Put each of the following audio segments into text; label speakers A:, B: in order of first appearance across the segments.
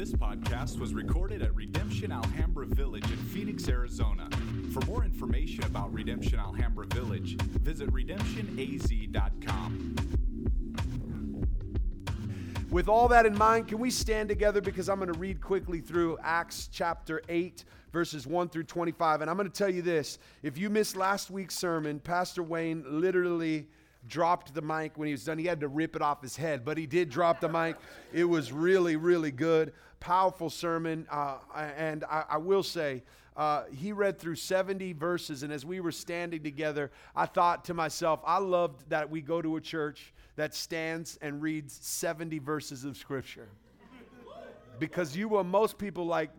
A: This podcast was recorded at Redemption Alhambra Village in Phoenix, Arizona. For more information about Redemption Alhambra Village, visit redemptionaz.com.
B: With all that in mind, can we stand together because I'm going to read quickly through Acts chapter 8, verses 1 through 25. And I'm going to tell you this if you missed last week's sermon, Pastor Wayne literally dropped the mic when he was done. He had to rip it off his head, but he did drop the mic. It was really, really good. Powerful sermon. Uh, and I, I, will say, uh, he read through 70 verses. And as we were standing together, I thought to myself, I loved that we go to a church that stands and reads 70 verses of Scripture. Because you will, most people like,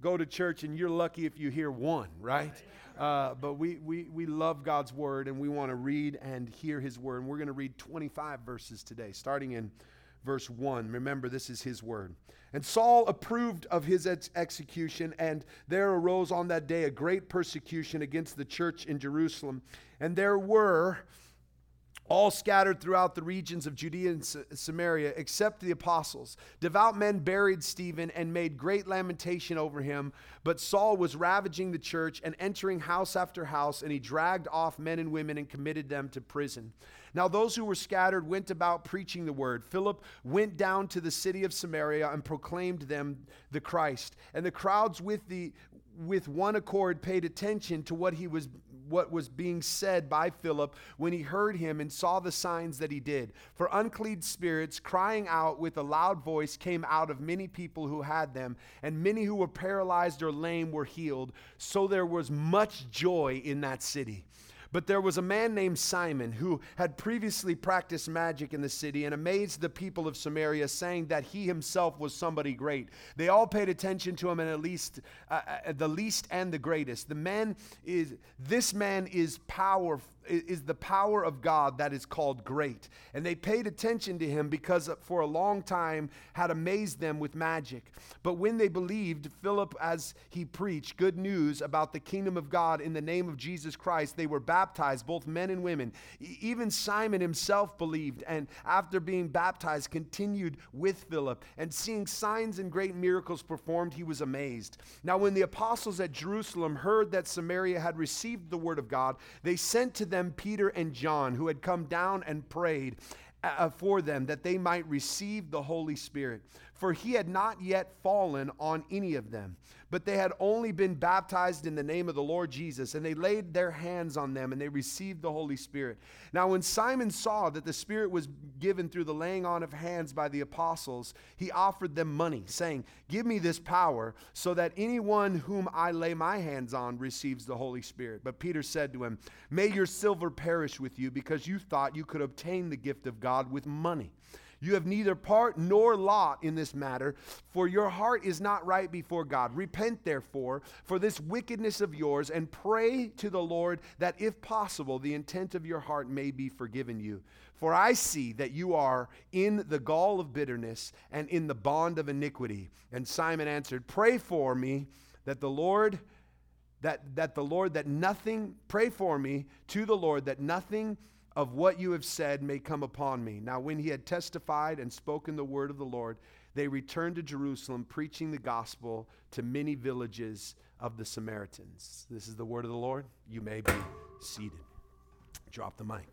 B: go to church and you're lucky if you hear one, right? Uh, but we, we, we love God's word and we want to read and hear his word. And we're going to read 25 verses today, starting in verse 1. Remember, this is his word. And Saul approved of his ex- execution, and there arose on that day a great persecution against the church in Jerusalem. And there were all scattered throughout the regions of Judea and Samaria, except the apostles. Devout men buried Stephen and made great lamentation over him. But Saul was ravaging the church and entering house after house, and he dragged off men and women and committed them to prison. Now, those who were scattered went about preaching the word. Philip went down to the city of Samaria and proclaimed them the Christ. And the crowds with the with one accord paid attention to what he was what was being said by Philip when he heard him and saw the signs that he did. For unclean spirits, crying out with a loud voice, came out of many people who had them, and many who were paralyzed or lame were healed. So there was much joy in that city. But there was a man named Simon who had previously practiced magic in the city and amazed the people of Samaria, saying that he himself was somebody great. They all paid attention to him, and at least uh, uh the least and the greatest. The man is this man is powerful is the power of God that is called great. And they paid attention to him because for a long time had amazed them with magic. But when they believed Philip as he preached good news about the kingdom of God in the name of Jesus Christ, they were baptized, both men and women. Even Simon himself believed, and after being baptized, continued with Philip. And seeing signs and great miracles performed, he was amazed. Now, when the apostles at Jerusalem heard that Samaria had received the word of God, they sent to them them Peter and John, who had come down and prayed uh, for them that they might receive the Holy Spirit. For he had not yet fallen on any of them but they had only been baptized in the name of the Lord Jesus, and they laid their hands on them and they received the Holy Spirit. Now, when Simon saw that the Spirit was given through the laying on of hands by the apostles, he offered them money, saying, Give me this power, so that anyone whom I lay my hands on receives the Holy Spirit. But Peter said to him, May your silver perish with you, because you thought you could obtain the gift of God with money. You have neither part nor lot in this matter, for your heart is not right before God. Repent, therefore, for this wickedness of yours, and pray to the Lord that, if possible, the intent of your heart may be forgiven you. For I see that you are in the gall of bitterness and in the bond of iniquity. And Simon answered, Pray for me that the Lord that that the Lord that nothing pray for me to the Lord that nothing of what you have said may come upon me. Now, when he had testified and spoken the word of the Lord, they returned to Jerusalem, preaching the gospel to many villages of the Samaritans. This is the word of the Lord. You may be seated. Drop the mic.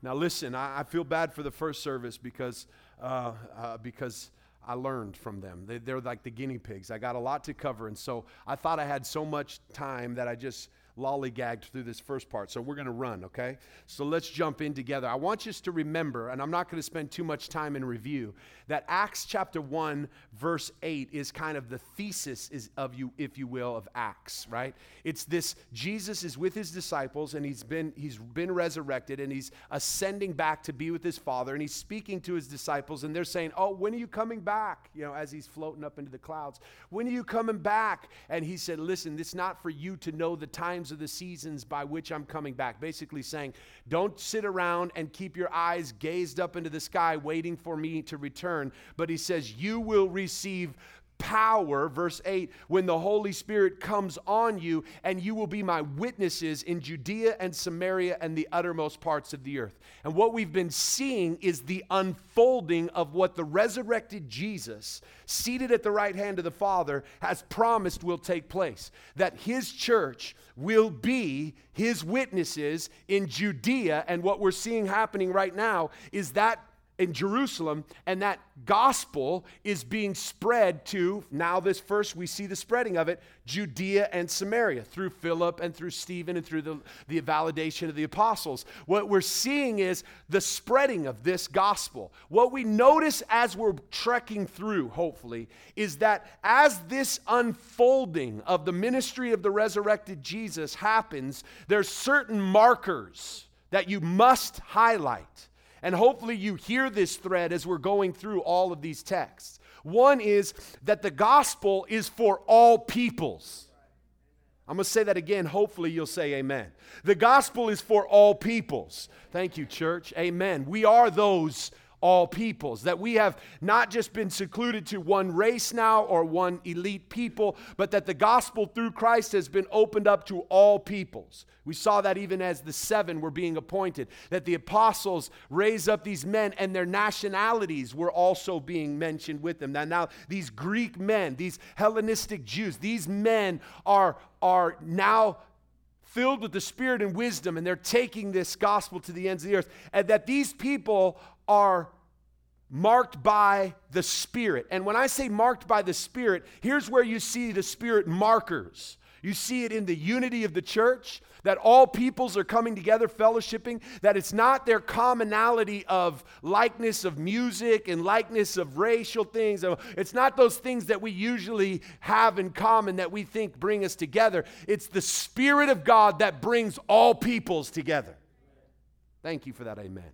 B: Now, listen, I, I feel bad for the first service because, uh, uh, because I learned from them. They, they're like the guinea pigs. I got a lot to cover, and so I thought I had so much time that I just lollygagged through this first part. So we're going to run, okay? So let's jump in together. I want you to remember, and I'm not going to spend too much time in review, that Acts chapter 1, verse 8 is kind of the thesis is of you, if you will, of Acts, right? It's this Jesus is with his disciples and he's been he's been resurrected and he's ascending back to be with his Father and he's speaking to his disciples and they're saying, "Oh, when are you coming back?" You know, as he's floating up into the clouds. "When are you coming back?" And he said, "Listen, it's not for you to know the times of the seasons by which I'm coming back." Basically saying, "Don't sit around and keep your eyes gazed up into the sky waiting for me to return." But he says, "You will receive power, verse 8, when the Holy Spirit comes on you, and you will be my witnesses in Judea and Samaria and the uttermost parts of the earth. And what we've been seeing is the unfolding of what the resurrected Jesus, seated at the right hand of the Father, has promised will take place. That his church will be his witnesses in Judea. And what we're seeing happening right now is that in Jerusalem, and that gospel is being spread to now, this first we see the spreading of it Judea and Samaria through Philip and through Stephen and through the, the validation of the apostles. What we're seeing is the spreading of this gospel. What we notice as we're trekking through, hopefully, is that as this unfolding of the ministry of the resurrected Jesus happens, there's certain markers that you must highlight and hopefully, you hear this thread as we're going through all of these texts. One is that the gospel is for all peoples. I'm going to say that again. Hopefully, you'll say amen. The gospel is for all peoples. Thank you, church. Amen. We are those all peoples. That we have not just been secluded to one race now or one elite people, but that the gospel through Christ has been opened up to all peoples. We saw that even as the seven were being appointed, that the apostles raised up these men and their nationalities were also being mentioned with them. Now, now these Greek men, these Hellenistic Jews, these men are, are now filled with the spirit and wisdom and they're taking this gospel to the ends of the earth and that these people are marked by the Spirit. And when I say marked by the Spirit, here's where you see the Spirit markers. You see it in the unity of the church, that all peoples are coming together, fellowshipping, that it's not their commonality of likeness of music and likeness of racial things. Oh, it's not those things that we usually have in common that we think bring us together. It's the Spirit of God that brings all peoples together. Thank you for that, amen.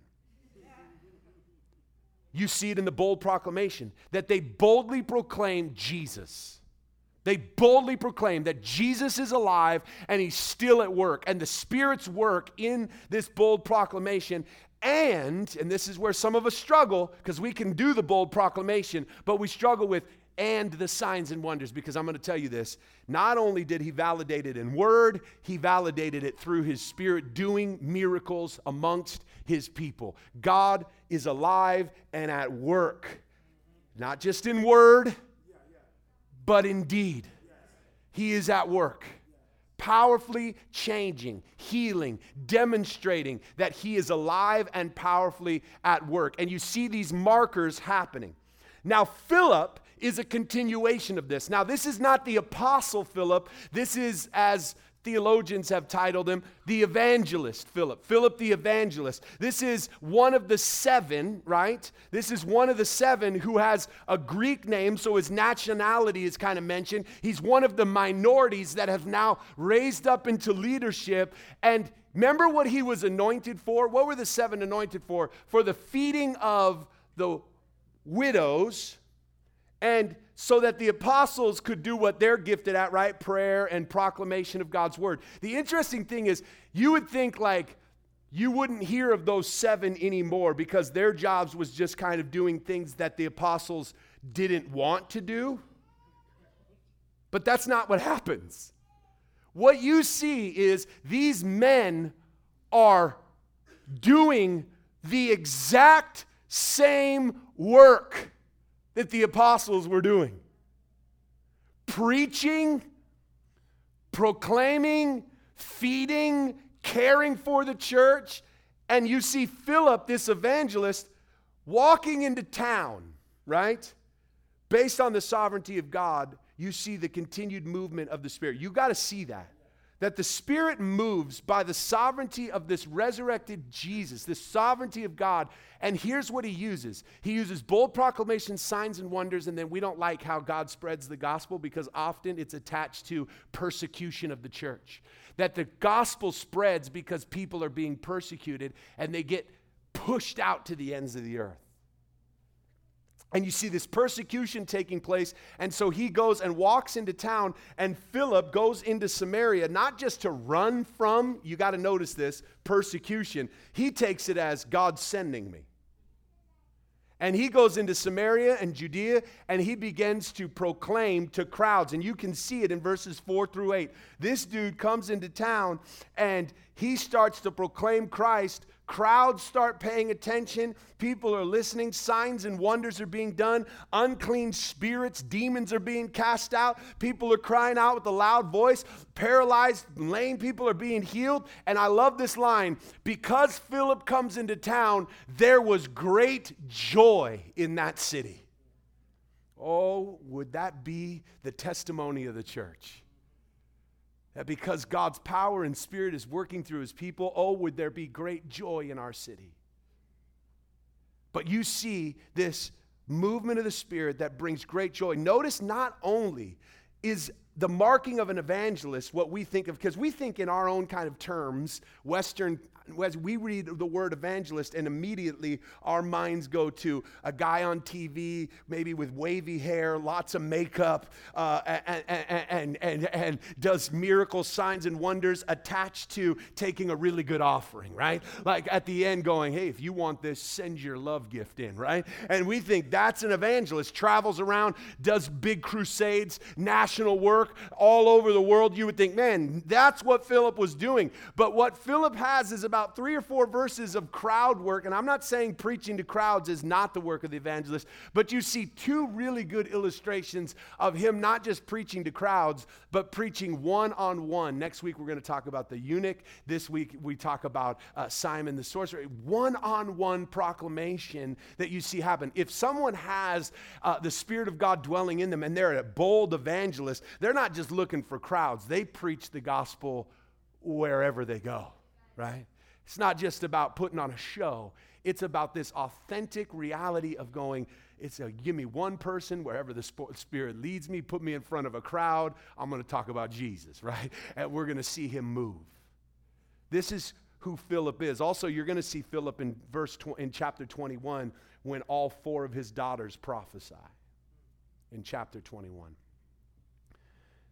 B: You see it in the bold proclamation that they boldly proclaim Jesus. They boldly proclaim that Jesus is alive and he's still at work. And the Spirit's work in this bold proclamation. And, and this is where some of us struggle because we can do the bold proclamation, but we struggle with and the signs and wonders because I'm going to tell you this. Not only did he validate it in word, he validated it through his spirit doing miracles amongst his people. God is alive and at work, not just in word, but in deed. He is at work powerfully changing, healing, demonstrating that He is alive and powerfully at work. And you see these markers happening. Now, Philip is a continuation of this. Now, this is not the Apostle Philip. This is, as theologians have titled him, the evangelist Philip. Philip the evangelist. This is one of the seven, right? This is one of the seven who has a Greek name, so his nationality is kind of mentioned. He's one of the minorities that have now raised up into leadership. And remember what he was anointed for? What were the seven anointed for? For the feeding of the widows and so that the apostles could do what they're gifted at, right? Prayer and proclamation of God's word. The interesting thing is, you would think like you wouldn't hear of those seven anymore because their jobs was just kind of doing things that the apostles didn't want to do. But that's not what happens. What you see is these men are doing the exact same work that the apostles were doing preaching, proclaiming, feeding, caring for the church. And you see Philip, this evangelist, walking into town, right? Based on the sovereignty of God, you see the continued movement of the Spirit. You got to see that that the Spirit moves by the sovereignty of this resurrected Jesus, this sovereignty of God. And here's what he uses He uses bold proclamations, signs, and wonders. And then we don't like how God spreads the gospel because often it's attached to persecution of the church. That the gospel spreads because people are being persecuted and they get pushed out to the ends of the earth. And you see this persecution taking place. And so he goes and walks into town, and Philip goes into Samaria, not just to run from, you got to notice this, persecution. He takes it as God sending me. And he goes into Samaria and Judea and he begins to proclaim to crowds. And you can see it in verses 4 through 8. This dude comes into town and he starts to proclaim Christ Crowds start paying attention. People are listening. Signs and wonders are being done. Unclean spirits, demons are being cast out. People are crying out with a loud voice. Paralyzed, lame people are being healed. And I love this line because Philip comes into town, there was great joy in that city. Oh, would that be the testimony of the church? That because God's power and spirit is working through his people, oh, would there be great joy in our city. But you see this movement of the spirit that brings great joy. Notice not only is the marking of an evangelist what we think of, because we think in our own kind of terms, Western as we read the word evangelist, and immediately our minds go to a guy on TV, maybe with wavy hair, lots of makeup, uh, and, and, and, and, and does miracle signs and wonders attached to taking a really good offering, right? Like at the end, going, hey, if you want this, send your love gift in, right? And we think that's an evangelist, travels around, does big crusades, national work all over the world. You would think, man, that's what Philip was doing. But what Philip has is about three or four verses of crowd work, and I'm not saying preaching to crowds is not the work of the evangelist, but you see two really good illustrations of him not just preaching to crowds, but preaching one on one. Next week, we're going to talk about the eunuch. This week, we talk about uh, Simon the sorcerer. One on one proclamation that you see happen. If someone has uh, the Spirit of God dwelling in them and they're a bold evangelist, they're not just looking for crowds, they preach the gospel wherever they go, right? It's not just about putting on a show, it's about this authentic reality of going, it's a give me one person wherever the Spirit leads me, put me in front of a crowd. I'm going to talk about Jesus, right? And we're going to see him move. This is who Philip is. Also, you're going to see Philip in verse tw- in chapter 21 when all four of his daughters prophesy. In chapter 21.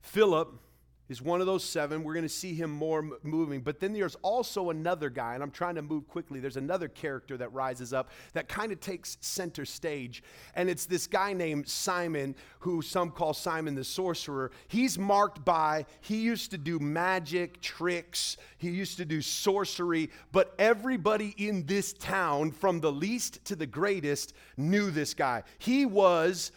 B: Philip is one of those seven. We're going to see him more moving. But then there's also another guy, and I'm trying to move quickly. There's another character that rises up that kind of takes center stage. And it's this guy named Simon, who some call Simon the sorcerer. He's marked by, he used to do magic, tricks, he used to do sorcery. But everybody in this town, from the least to the greatest, knew this guy. He was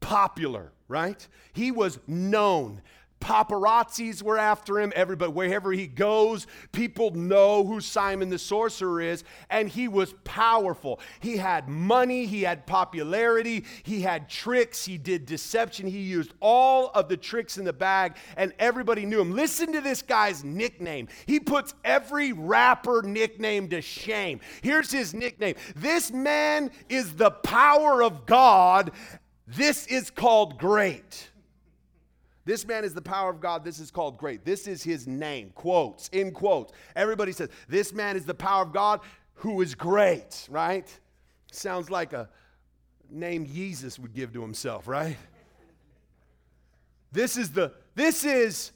B: popular, right? He was known. Paparazzis were after him. Everybody, wherever he goes, people know who Simon the sorcerer is. And he was powerful. He had money, he had popularity, he had tricks, he did deception. He used all of the tricks in the bag, and everybody knew him. Listen to this guy's nickname. He puts every rapper nickname to shame. Here's his nickname This man is the power of God. This is called great. This man is the power of God. This is called great. This is his name. Quotes, in quotes. Everybody says, This man is the power of God who is great, right? Sounds like a name Jesus would give to himself, right? This is the, this is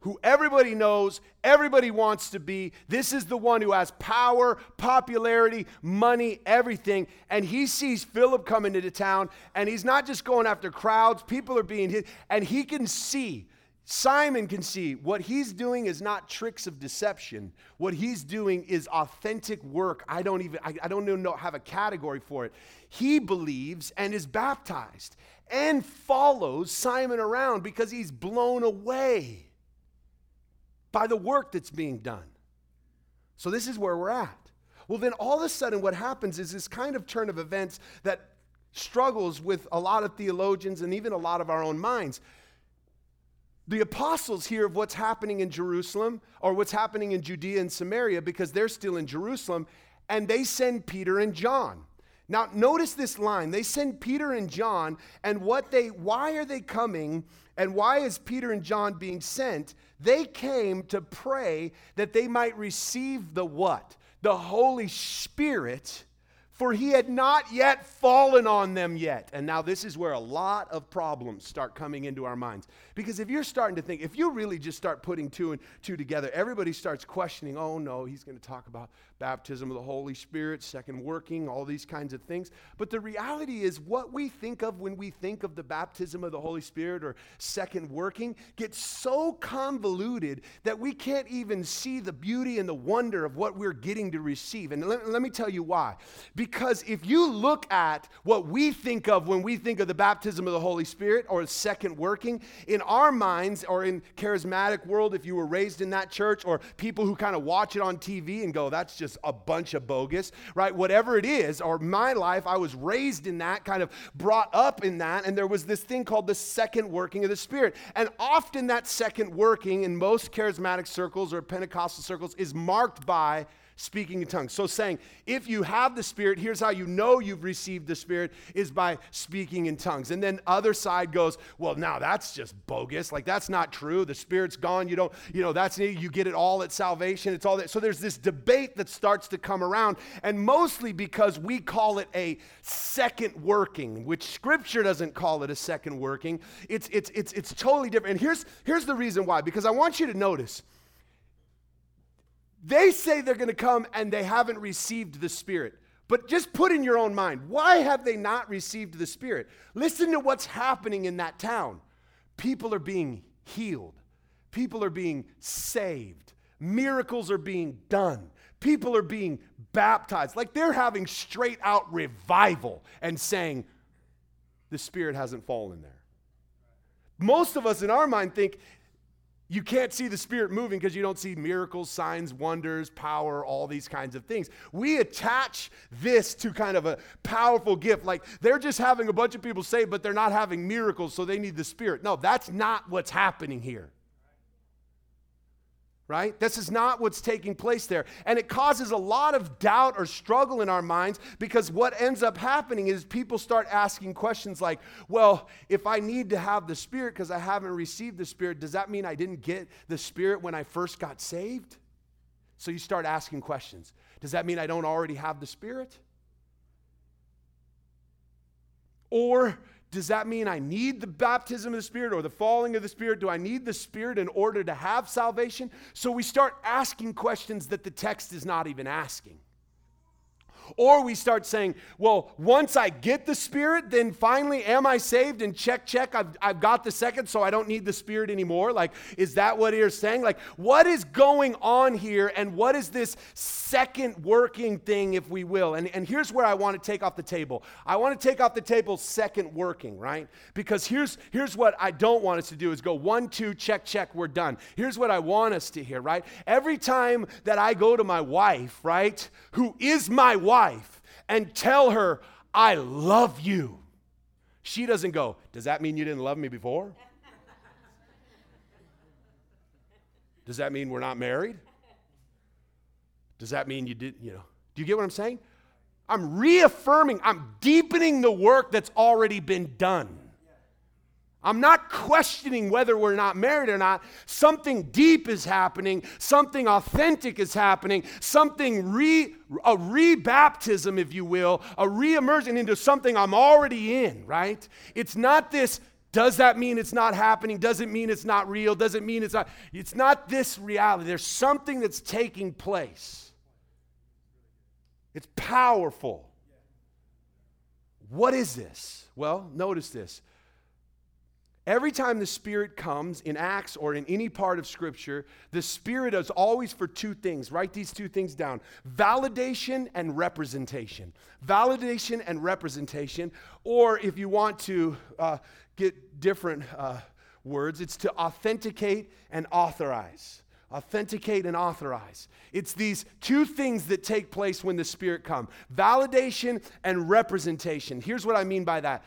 B: who everybody knows, everybody wants to be. This is the one who has power, popularity, money, everything. And he sees Philip coming into town, and he's not just going after crowds, people are being hit, and he can see. Simon can see what he's doing is not tricks of deception. What he's doing is authentic work. I don't even I, I don't even know have a category for it. He believes and is baptized and follows Simon around because he's blown away by the work that's being done. So, this is where we're at. Well, then all of a sudden, what happens is this kind of turn of events that struggles with a lot of theologians and even a lot of our own minds. The apostles hear of what's happening in Jerusalem or what's happening in Judea and Samaria because they're still in Jerusalem, and they send Peter and John. Now, notice this line. They send Peter and John, and what they why are they coming and why is Peter and John being sent? They came to pray that they might receive the what? The Holy Spirit for he had not yet fallen on them yet. And now, this is where a lot of problems start coming into our minds. Because if you're starting to think, if you really just start putting two and two together, everybody starts questioning, oh no, he's going to talk about baptism of the Holy Spirit, second working, all these kinds of things. But the reality is, what we think of when we think of the baptism of the Holy Spirit or second working gets so convoluted that we can't even see the beauty and the wonder of what we're getting to receive. And let, let me tell you why. Because if you look at what we think of when we think of the baptism of the Holy Spirit or second working, in our minds or in charismatic world, if you were raised in that church or people who kind of watch it on TV and go, that's just a bunch of bogus, right? Whatever it is, or my life, I was raised in that, kind of brought up in that, and there was this thing called the second working of the Spirit. And often that second working in most charismatic circles or Pentecostal circles is marked by speaking in tongues. So, saying, if you have the Spirit, here's how you know you've received the Spirit is by speaking in tongues. And then other side goes, well, now that's just bogus. Like that's not true. The Spirit's gone. You don't, you know, that's you get it all at salvation. It's all that. So there's this debate that starts to come around, and mostly because we call it a second working, which Scripture doesn't call it a second working. It's it's it's it's totally different. And here's here's the reason why. Because I want you to notice they say they're going to come and they haven't received the Spirit. But just put in your own mind why have they not received the Spirit? Listen to what's happening in that town. People are being healed, people are being saved, miracles are being done, people are being baptized. Like they're having straight out revival and saying, the Spirit hasn't fallen there. Most of us in our mind think you can't see the Spirit moving because you don't see miracles, signs, wonders, power, all these kinds of things. We attach this to kind of a powerful gift. Like they're just having a bunch of people say, but they're not having miracles, so they need the Spirit. No, that's not what's happening here right? This is not what's taking place there. And it causes a lot of doubt or struggle in our minds because what ends up happening is people start asking questions like, well, if I need to have the Spirit because I haven't received the Spirit, does that mean I didn't get the Spirit when I first got saved? So you start asking questions. Does that mean I don't already have the Spirit? Or does that mean I need the baptism of the Spirit or the falling of the Spirit? Do I need the Spirit in order to have salvation? So we start asking questions that the text is not even asking. Or we start saying, well, once I get the Spirit, then finally am I saved? And check, check, I've, I've got the second, so I don't need the Spirit anymore. Like, is that what you're saying? Like, what is going on here? And what is this second working thing, if we will? And, and here's where I want to take off the table. I want to take off the table second working, right? Because here's, here's what I don't want us to do is go one, two, check, check, we're done. Here's what I want us to hear, right? Every time that I go to my wife, right, who is my wife, wife and tell her, I love you. She doesn't go, Does that mean you didn't love me before? Does that mean we're not married? Does that mean you did, you know? Do you get what I'm saying? I'm reaffirming, I'm deepening the work that's already been done. I'm not questioning whether we're not married or not. Something deep is happening, something authentic is happening, something re a rebaptism, if you will, a reemerging into something I'm already in, right? It's not this does that mean it's not happening? Does it mean it's not real? Does it mean it's not? It's not this reality. There's something that's taking place. It's powerful. What is this? Well, notice this. Every time the Spirit comes in Acts or in any part of Scripture, the Spirit is always for two things. Write these two things down validation and representation. Validation and representation. Or if you want to uh, get different uh, words, it's to authenticate and authorize. Authenticate and authorize. It's these two things that take place when the Spirit comes validation and representation. Here's what I mean by that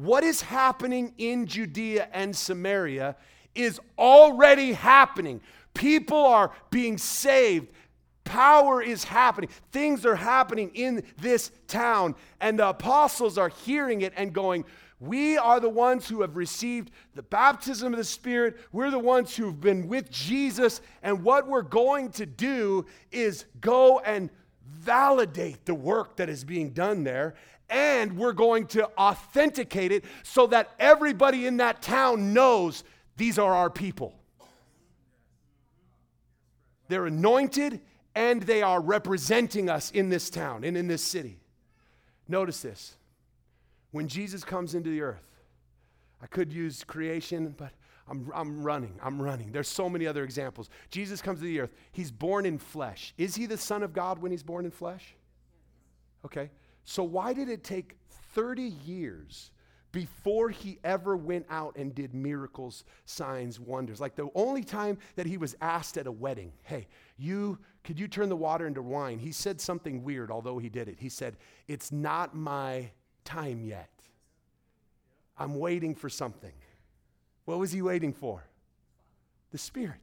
B: what is happening in Judea and Samaria is already happening. People are being saved. Power is happening. Things are happening in this town. And the apostles are hearing it and going, We are the ones who have received the baptism of the Spirit. We're the ones who've been with Jesus. And what we're going to do is go and validate the work that is being done there, and we're going to authenticate it so that everybody in that town knows these are our people. They're anointed and they are representing us in this town and in this city. Notice this. When Jesus comes into the earth, I could use creation, but I'm, I'm running. I'm running. There's so many other examples. Jesus comes to the earth. He's born in flesh. Is he the Son of God when he's born in flesh? Okay. So why did it take 30 years before he ever went out and did miracles, signs, wonders? Like the only time that he was asked at a wedding, hey, you could you turn the water into wine? He said something weird, although he did it. He said, It's not my time yet. I'm waiting for something. What was he waiting for? The Spirit.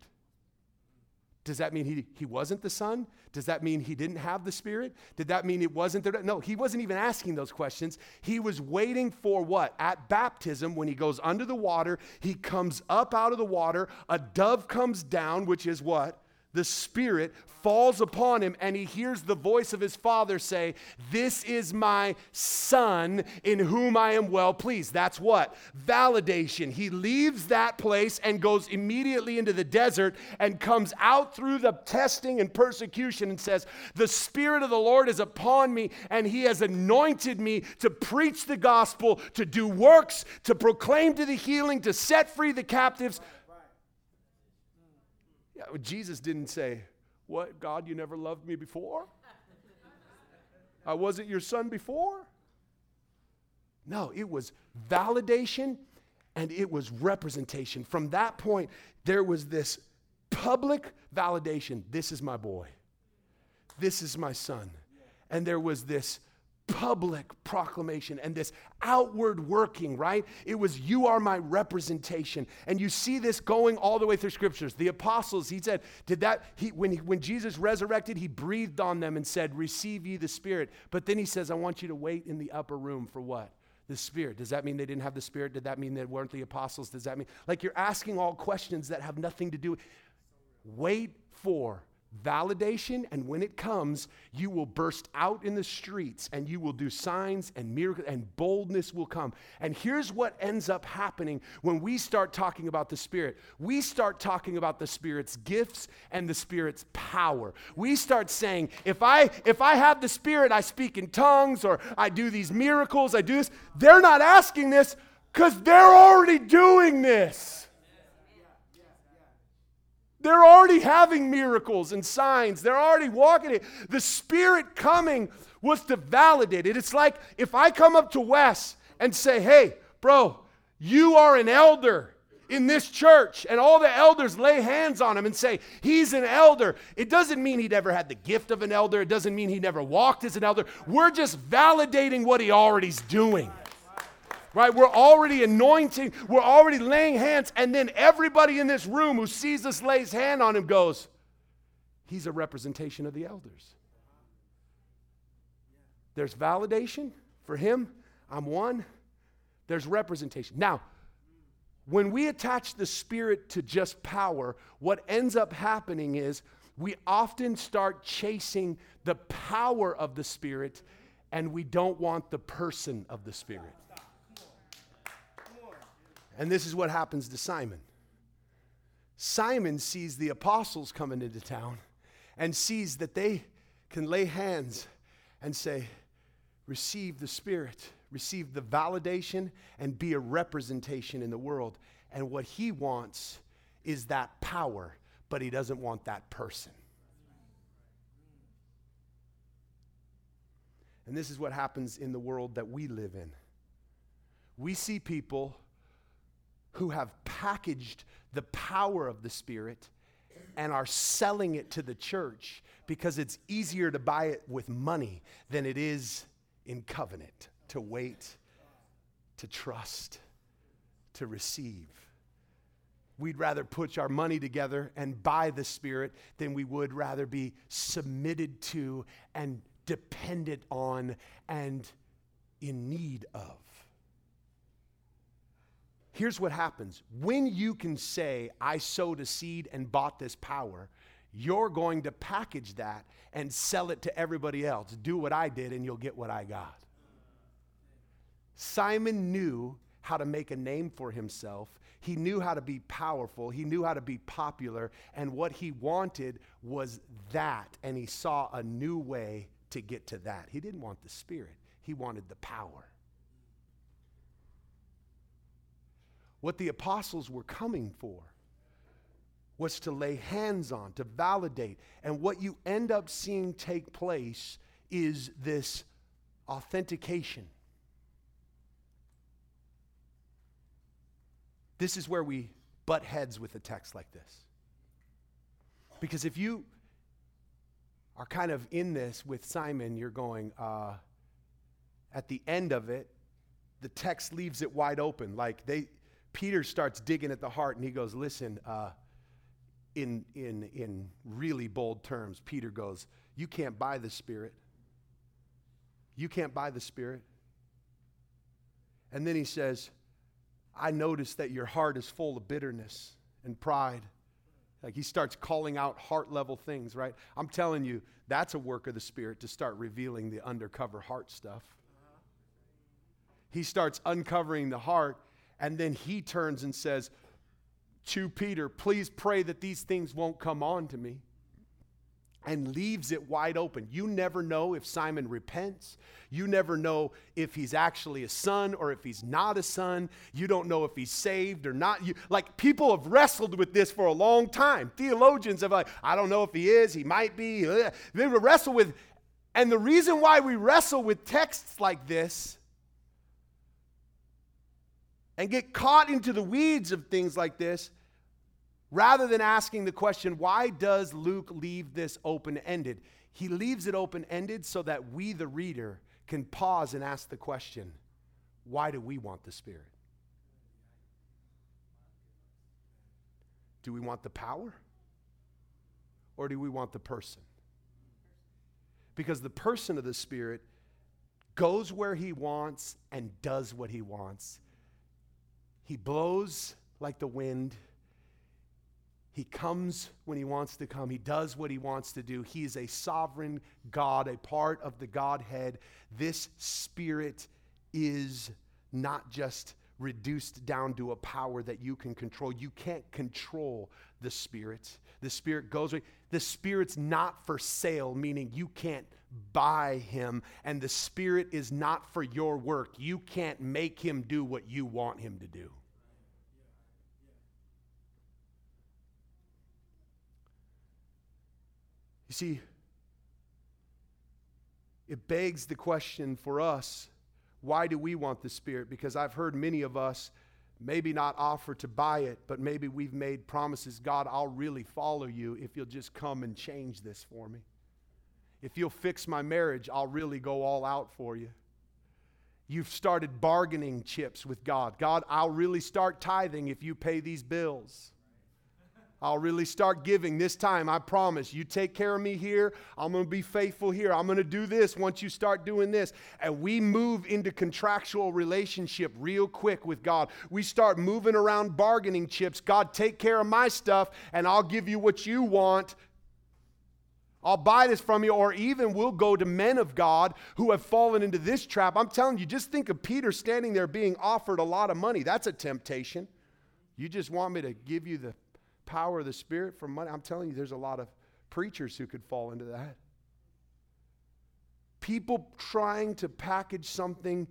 B: Does that mean he, he wasn't the Son? Does that mean he didn't have the Spirit? Did that mean it wasn't there? No, he wasn't even asking those questions. He was waiting for what? At baptism, when he goes under the water, he comes up out of the water, a dove comes down, which is what? The Spirit falls upon him and he hears the voice of his father say, This is my son in whom I am well pleased. That's what? Validation. He leaves that place and goes immediately into the desert and comes out through the testing and persecution and says, The Spirit of the Lord is upon me and he has anointed me to preach the gospel, to do works, to proclaim to the healing, to set free the captives Jesus didn't say, What, God, you never loved me before? I wasn't your son before? No, it was validation and it was representation. From that point, there was this public validation this is my boy, this is my son. And there was this public proclamation and this outward working, right? It was, You are my representation. And you see this going all the way through scriptures. The apostles, he said, Did that, he, when, he, when Jesus resurrected, he breathed on them and said, Receive ye the Spirit. But then he says, I want you to wait in the upper room for what? The Spirit. Does that mean they didn't have the Spirit? Did that mean they weren't the apostles? Does that mean, like, you're asking all questions that have nothing to do. Wait for validation, and when it comes, you will burst out in the streets and you will do signs and miracles, and boldness will come. And here's what ends up happening when we start talking about the Spirit we start talking about the Spirit's gifts and the Spirit's power. We start saying, if I if I have the Spirit, I speak in tongues or I do these miracles, I do this. They're not asking this because they're already doing this. They're already having miracles and signs. They're already walking it. The Spirit coming was to validate it. It's like if I come up to Wes and say, hey, bro, you are an elder in this church, and all the elders lay hands on him and say, He's an elder. It doesn't mean he never had the gift of an elder, it doesn't mean he never walked as an elder. We're just validating what he already's doing right? We're already anointing, we're already laying hands, and then everybody in this room who sees us lays hand on him goes, He's a representation of the elders. There's validation for him. I'm one. There's representation. Now, when we attach the Spirit to just power, what ends up happening is we often start chasing the power of the Spirit and we don't want the person of the Spirit. And this is what happens to Simon. Simon sees the apostles coming into town and sees that they can lay hands and say, Receive the Spirit, receive the validation, and be a representation in the world. And what he wants is that power, but he doesn't want that person. And this is what happens in the world that we live in. We see people who have packaged the power of the Spirit and are selling it to the church because it's easier to buy it with money than it is in covenant to wait, to trust, to receive. We'd rather put our money together and buy the Spirit than we would rather be submitted to and dependent on and in need of. Here's what happens when you can say, I sowed a seed and bought this power, you're going to package that and sell it to everybody else. Do what I did, and you'll get what I got. Simon knew how to make a name for himself. He knew how to be powerful. He knew how to be popular. And what he wanted was that. And he saw a new way to get to that. He didn't want the Spirit, he wanted the power. What the apostles were coming for was to lay hands on, to validate. And what you end up seeing take place is this authentication. This is where we butt heads with a text like this. Because if you are kind of in this with Simon, you're going, uh, at the end of it, the text leaves it wide open. Like they, Peter starts digging at the heart and he goes, Listen, uh, in, in, in really bold terms, Peter goes, You can't buy the Spirit. You can't buy the Spirit. And then he says, I notice that your heart is full of bitterness and pride. Like he starts calling out heart level things, right? I'm telling you, that's a work of the Spirit to start revealing the undercover heart stuff. He starts uncovering the heart, and then he turns and says to Peter, Please pray that these things won't come on to me and leaves it wide open. You never know if Simon repents. You never know if he's actually a son or if he's not a son. You don't know if he's saved or not. You, like people have wrestled with this for a long time. Theologians have like, I don't know if he is, he might be. They wrestle with, and the reason why we wrestle with texts like this and get caught into the weeds of things like this Rather than asking the question, why does Luke leave this open ended? He leaves it open ended so that we, the reader, can pause and ask the question, why do we want the Spirit? Do we want the power? Or do we want the person? Because the person of the Spirit goes where he wants and does what he wants. He blows like the wind he comes when he wants to come. He does what he wants to do. He is a sovereign God, a part of the Godhead. This spirit is not just reduced down to a power that you can control. You can't control the spirit. The spirit goes away. The spirit's not for sale, meaning you can't buy him. And the spirit is not for your work. You can't make him do what you want him to do. You see, it begs the question for us why do we want the Spirit? Because I've heard many of us maybe not offer to buy it, but maybe we've made promises God, I'll really follow you if you'll just come and change this for me. If you'll fix my marriage, I'll really go all out for you. You've started bargaining chips with God. God, I'll really start tithing if you pay these bills. I'll really start giving this time. I promise. You take care of me here. I'm going to be faithful here. I'm going to do this once you start doing this. And we move into contractual relationship real quick with God. We start moving around bargaining chips. God, take care of my stuff and I'll give you what you want. I'll buy this from you, or even we'll go to men of God who have fallen into this trap. I'm telling you, just think of Peter standing there being offered a lot of money. That's a temptation. You just want me to give you the power of the Spirit for money. I'm telling you, there's a lot of preachers who could fall into that. People trying to package something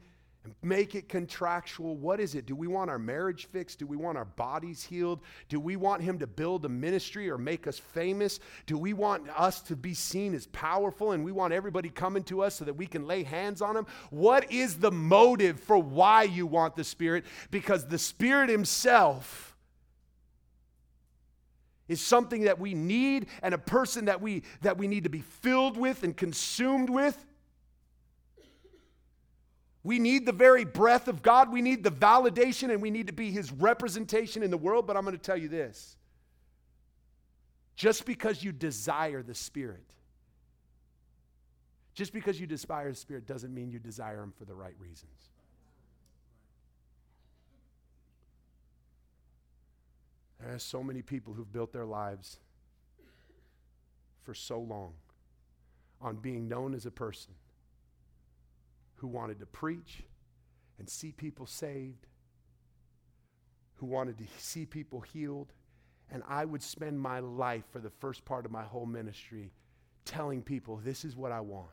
B: make it contractual. What is it? Do we want our marriage fixed? Do we want our bodies healed? Do we want Him to build a ministry or make us famous? Do we want us to be seen as powerful and we want everybody coming to us so that we can lay hands on them? What is the motive for why you want the Spirit? Because the Spirit Himself is something that we need and a person that we that we need to be filled with and consumed with we need the very breath of God. We need the validation and we need to be his representation in the world. But I'm going to tell you this just because you desire the Spirit, just because you desire the Spirit doesn't mean you desire him for the right reasons. There are so many people who've built their lives for so long on being known as a person who wanted to preach and see people saved, who wanted to see people healed. And I would spend my life for the first part of my whole ministry telling people, this is what I want.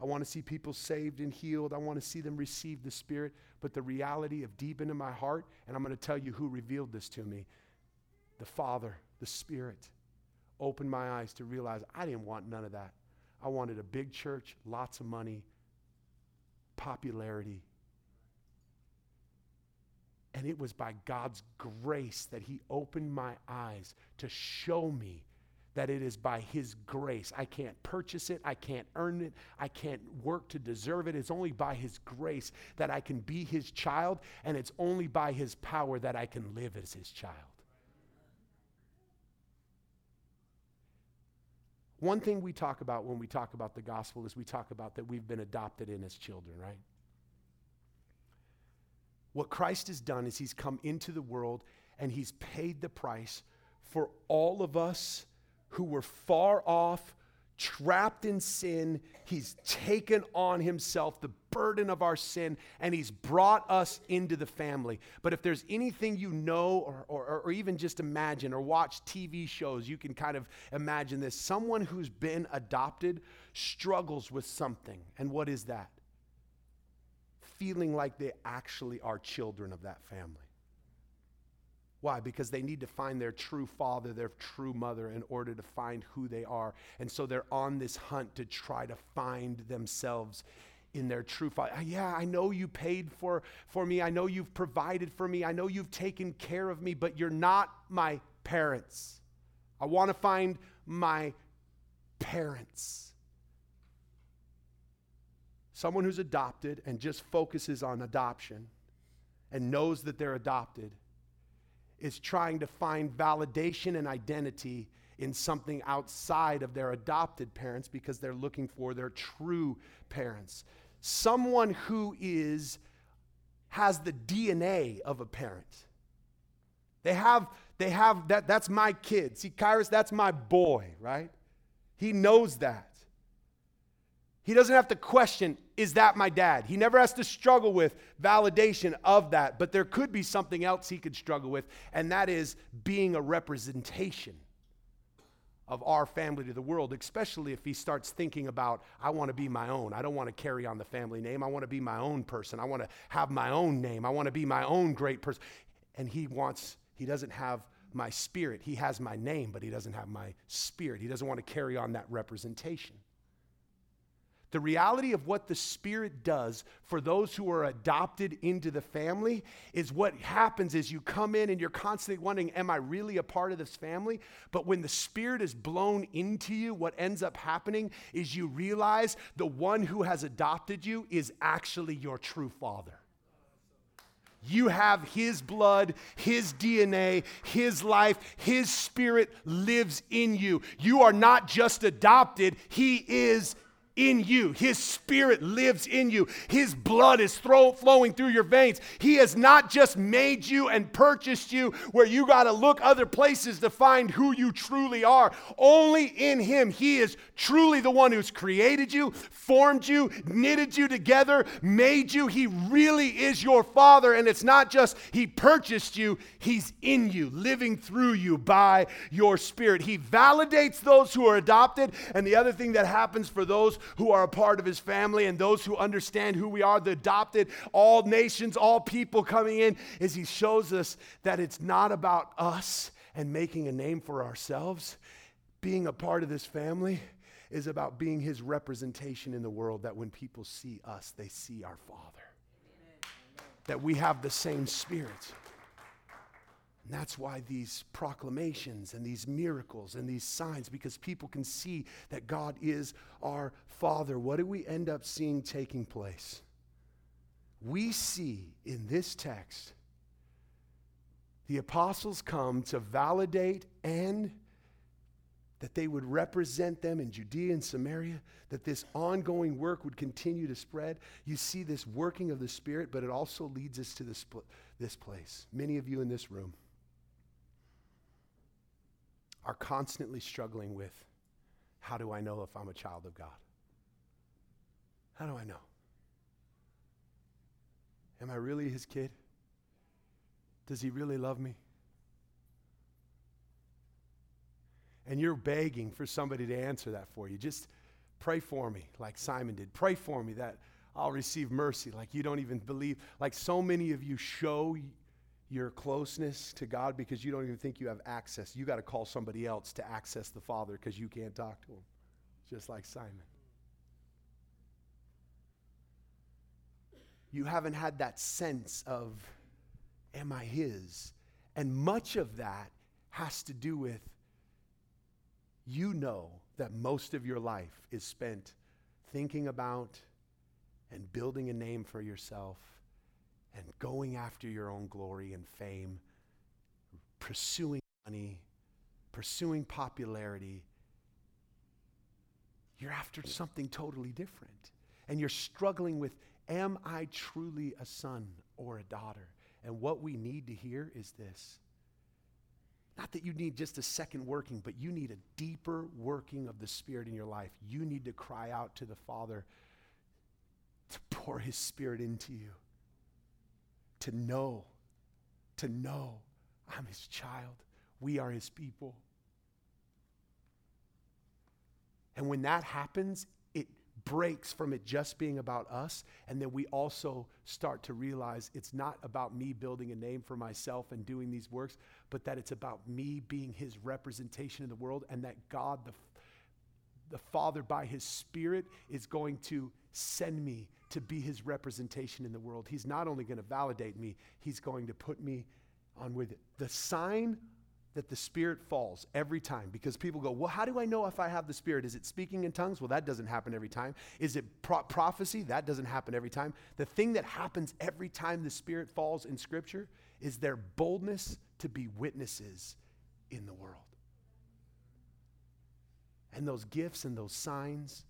B: I want to see people saved and healed. I want to see them receive the Spirit. But the reality of deep into my heart, and I'm going to tell you who revealed this to me the Father, the Spirit, opened my eyes to realize I didn't want none of that. I wanted a big church, lots of money, popularity. And it was by God's grace that He opened my eyes to show me that it is by His grace. I can't purchase it, I can't earn it, I can't work to deserve it. It's only by His grace that I can be His child, and it's only by His power that I can live as His child. One thing we talk about when we talk about the gospel is we talk about that we've been adopted in as children, right? What Christ has done is he's come into the world and he's paid the price for all of us who were far off, trapped in sin. He's taken on himself the burden of our sin and he's brought us into the family. But if there's anything you know or, or, or, even just imagine or watch TV shows, you can kind of imagine this. Someone who's been adopted struggles with something. And what is that? Feeling like they actually are children of that family. Why? Because they need to find their true father, their true mother, in order to find who they are. And so they're on this hunt to try to find themselves in their true father. Uh, yeah, I know you paid for, for me. I know you've provided for me. I know you've taken care of me, but you're not my parents. I want to find my parents. Someone who's adopted and just focuses on adoption and knows that they're adopted is trying to find validation and identity in something outside of their adopted parents because they're looking for their true parents. Someone who is has the DNA of a parent. They have they have that that's my kid. See Kairos that's my boy, right? He knows that. He doesn't have to question, is that my dad? He never has to struggle with validation of that, but there could be something else he could struggle with, and that is being a representation of our family to the world, especially if he starts thinking about, I want to be my own. I don't want to carry on the family name. I want to be my own person. I want to have my own name. I want to be my own great person. And he wants, he doesn't have my spirit. He has my name, but he doesn't have my spirit. He doesn't want to carry on that representation. The reality of what the Spirit does for those who are adopted into the family is what happens is you come in and you're constantly wondering, Am I really a part of this family? But when the Spirit is blown into you, what ends up happening is you realize the one who has adopted you is actually your true father. You have His blood, His DNA, His life, His Spirit lives in you. You are not just adopted, He is in you. His spirit lives in you. His blood is throw, flowing through your veins. He has not just made you and purchased you where you got to look other places to find who you truly are. Only in Him. He is truly the one who's created you, formed you, knitted you together, made you. He really is your Father. And it's not just He purchased you, He's in you, living through you by your Spirit. He validates those who are adopted. And the other thing that happens for those who are a part of his family and those who understand who we are, the adopted, all nations, all people coming in, is he shows us that it's not about us and making a name for ourselves. Being a part of this family is about being his representation in the world that when people see us, they see our Father. That we have the same spirit. And that's why these proclamations and these miracles and these signs, because people can see that God is our Father. What do we end up seeing taking place? We see in this text the apostles come to validate and that they would represent them in Judea and Samaria, that this ongoing work would continue to spread. You see this working of the Spirit, but it also leads us to this, this place. Many of you in this room are constantly struggling with how do I know if I'm a child of God? How do I know? Am I really his kid? Does he really love me? And you're begging for somebody to answer that for you. Just pray for me, like Simon did. Pray for me that I'll receive mercy, like you don't even believe. Like so many of you show your closeness to God because you don't even think you have access. You got to call somebody else to access the Father because you can't talk to him, just like Simon. You haven't had that sense of, am I His? And much of that has to do with you know that most of your life is spent thinking about and building a name for yourself and going after your own glory and fame, pursuing money, pursuing popularity. You're after something totally different. And you're struggling with Am I truly a son or a daughter? And what we need to hear is this not that you need just a second working, but you need a deeper working of the Spirit in your life. You need to cry out to the Father to pour His Spirit into you, to know, to know I'm His child. We are His people. And when that happens, it breaks from it just being about us. And then we also start to realize it's not about me building a name for myself and doing these works, but that it's about me being his representation in the world and that God, the, the Father, by his Spirit, is going to send me to be his representation in the world. He's not only going to validate me, he's going to put me on with it. The sign that the Spirit falls every time because people go, Well, how do I know if I have the Spirit? Is it speaking in tongues? Well, that doesn't happen every time. Is it pro- prophecy? That doesn't happen every time. The thing that happens every time the Spirit falls in Scripture is their boldness to be witnesses in the world. And those gifts and those signs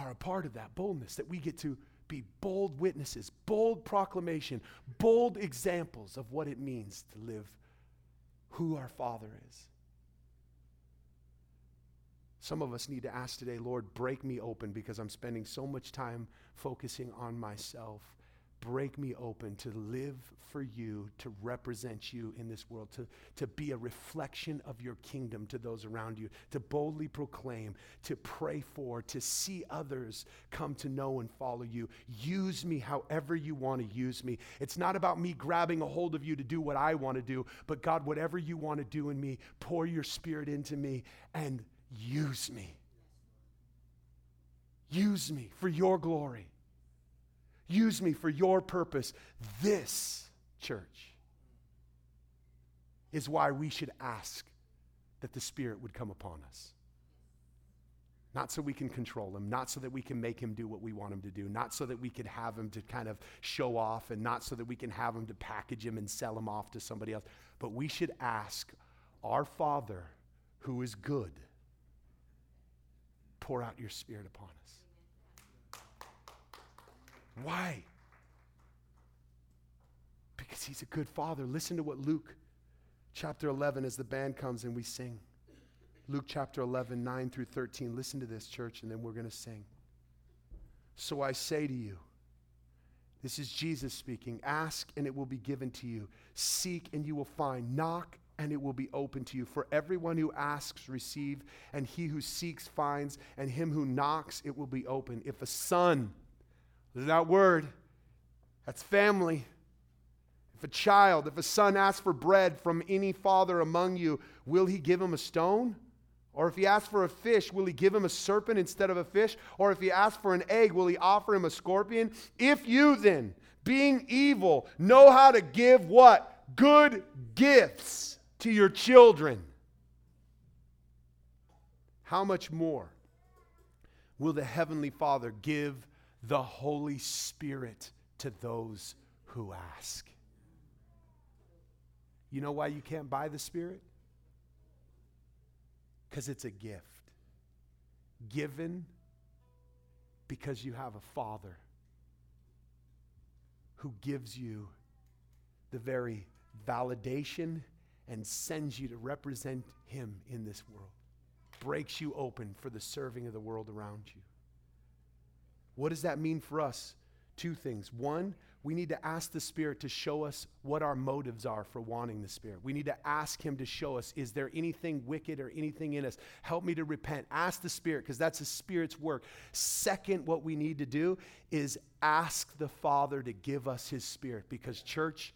B: are a part of that boldness that we get to be bold witnesses, bold proclamation, bold examples of what it means to live who our Father is. Some of us need to ask today, Lord, break me open because I'm spending so much time focusing on myself break me open to live for you, to represent you in this world, to, to be a reflection of your kingdom to those around you, to boldly proclaim, to pray for, to see others come to know and follow you. Use me however you want to use me. It's not about me grabbing a hold of you to do what I want to do, but God, whatever you want to do in me, pour your spirit into me and use me. Use me for your glory. Use me for your purpose. This, church, is why we should ask that the Spirit would come upon us. Not so we can control him, not so that we can make him do what we want him to do, not so that we could have him to kind of show off, and not so that we can have him to package him and sell him off to somebody else. But we should ask our Father who is good, pour out your Spirit upon us. Why? Because he's a good father. Listen to what Luke chapter 11, as the band comes and we sing. Luke chapter 11, 9 through 13. Listen to this, church, and then we're going to sing. So I say to you, this is Jesus speaking ask and it will be given to you, seek and you will find, knock and it will be open to you. For everyone who asks, receive, and he who seeks, finds, and him who knocks, it will be open. If a son, that word, that's family. If a child, if a son asks for bread from any father among you, will he give him a stone? Or if he asks for a fish, will he give him a serpent instead of a fish? Or if he asks for an egg, will he offer him a scorpion? If you then, being evil, know how to give what? Good gifts to your children, how much more will the Heavenly Father give the Holy Spirit to those who ask. You know why you can't buy the Spirit? Because it's a gift. Given because you have a Father who gives you the very validation and sends you to represent Him in this world. breaks you open for the serving of the world around you. What does that mean for us? Two things. One, we need to ask the Spirit to show us what our motives are for wanting the Spirit. We need to ask Him to show us is there anything wicked or anything in us? Help me to repent. Ask the Spirit, because that's the Spirit's work. Second, what we need to do is ask the Father to give us His Spirit, because, church,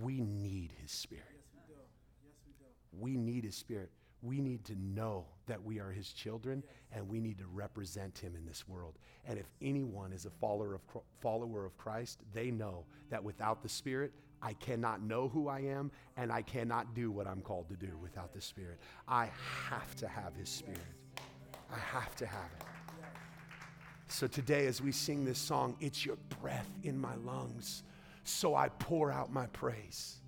B: we need His Spirit. Yes, we do. Yes, we do. We need His Spirit. We need to know that we are His children, and we need to represent Him in this world. And if anyone is a follower of, follower of Christ, they know that without the Spirit, I cannot know who I am and I cannot do what I'm called to do without the Spirit. I have to have His Spirit. I have to have it. So today, as we sing this song, it's your breath in my lungs, so I pour out my praise.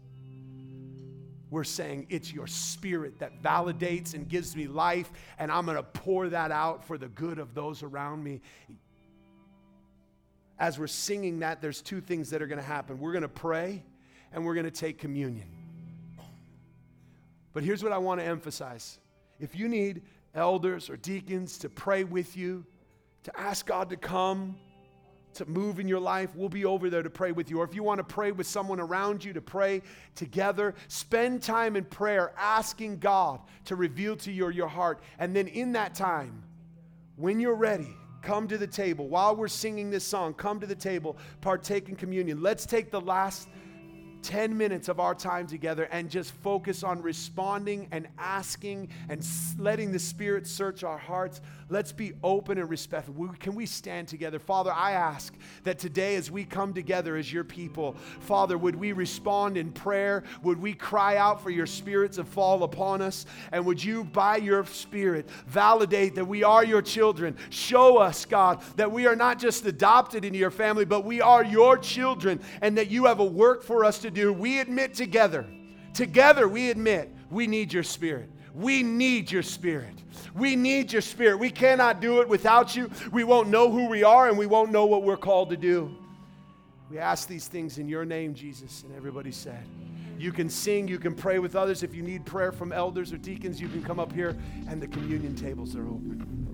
B: We're saying it's your spirit that validates and gives me life, and I'm going to pour that out for the good of those around me as we're singing that, there's two things that are going to happen. We're going to pray and we're going to take communion. But here's what I want to emphasize if you need elders or deacons to pray with you, to ask God to come, to move in your life, we'll be over there to pray with you. Or if you want to pray with someone around you to pray together, spend time in prayer asking God to reveal to you your heart. And then in that time, when you're ready, come to the table. While we're singing this song, come to the table, partake in communion. Let's take the last 10 minutes of our time together and just focus on responding and asking and letting the Spirit search our hearts. Let's be open and respectful. Can we stand together? Father, I ask that today, as we come together as your people, Father, would we respond in prayer? Would we cry out for your Spirit to fall upon us? And would you, by your Spirit, validate that we are your children? Show us, God, that we are not just adopted into your family, but we are your children and that you have a work for us to do, we admit together, together we admit we need your spirit. We need your spirit. We need your spirit. We cannot do it without you. We won't know who we are and we won't know what we're called to do. We ask these things in your name, Jesus. And everybody said, You can sing, you can pray with others. If you need prayer from elders or deacons, you can come up here and the communion tables are open.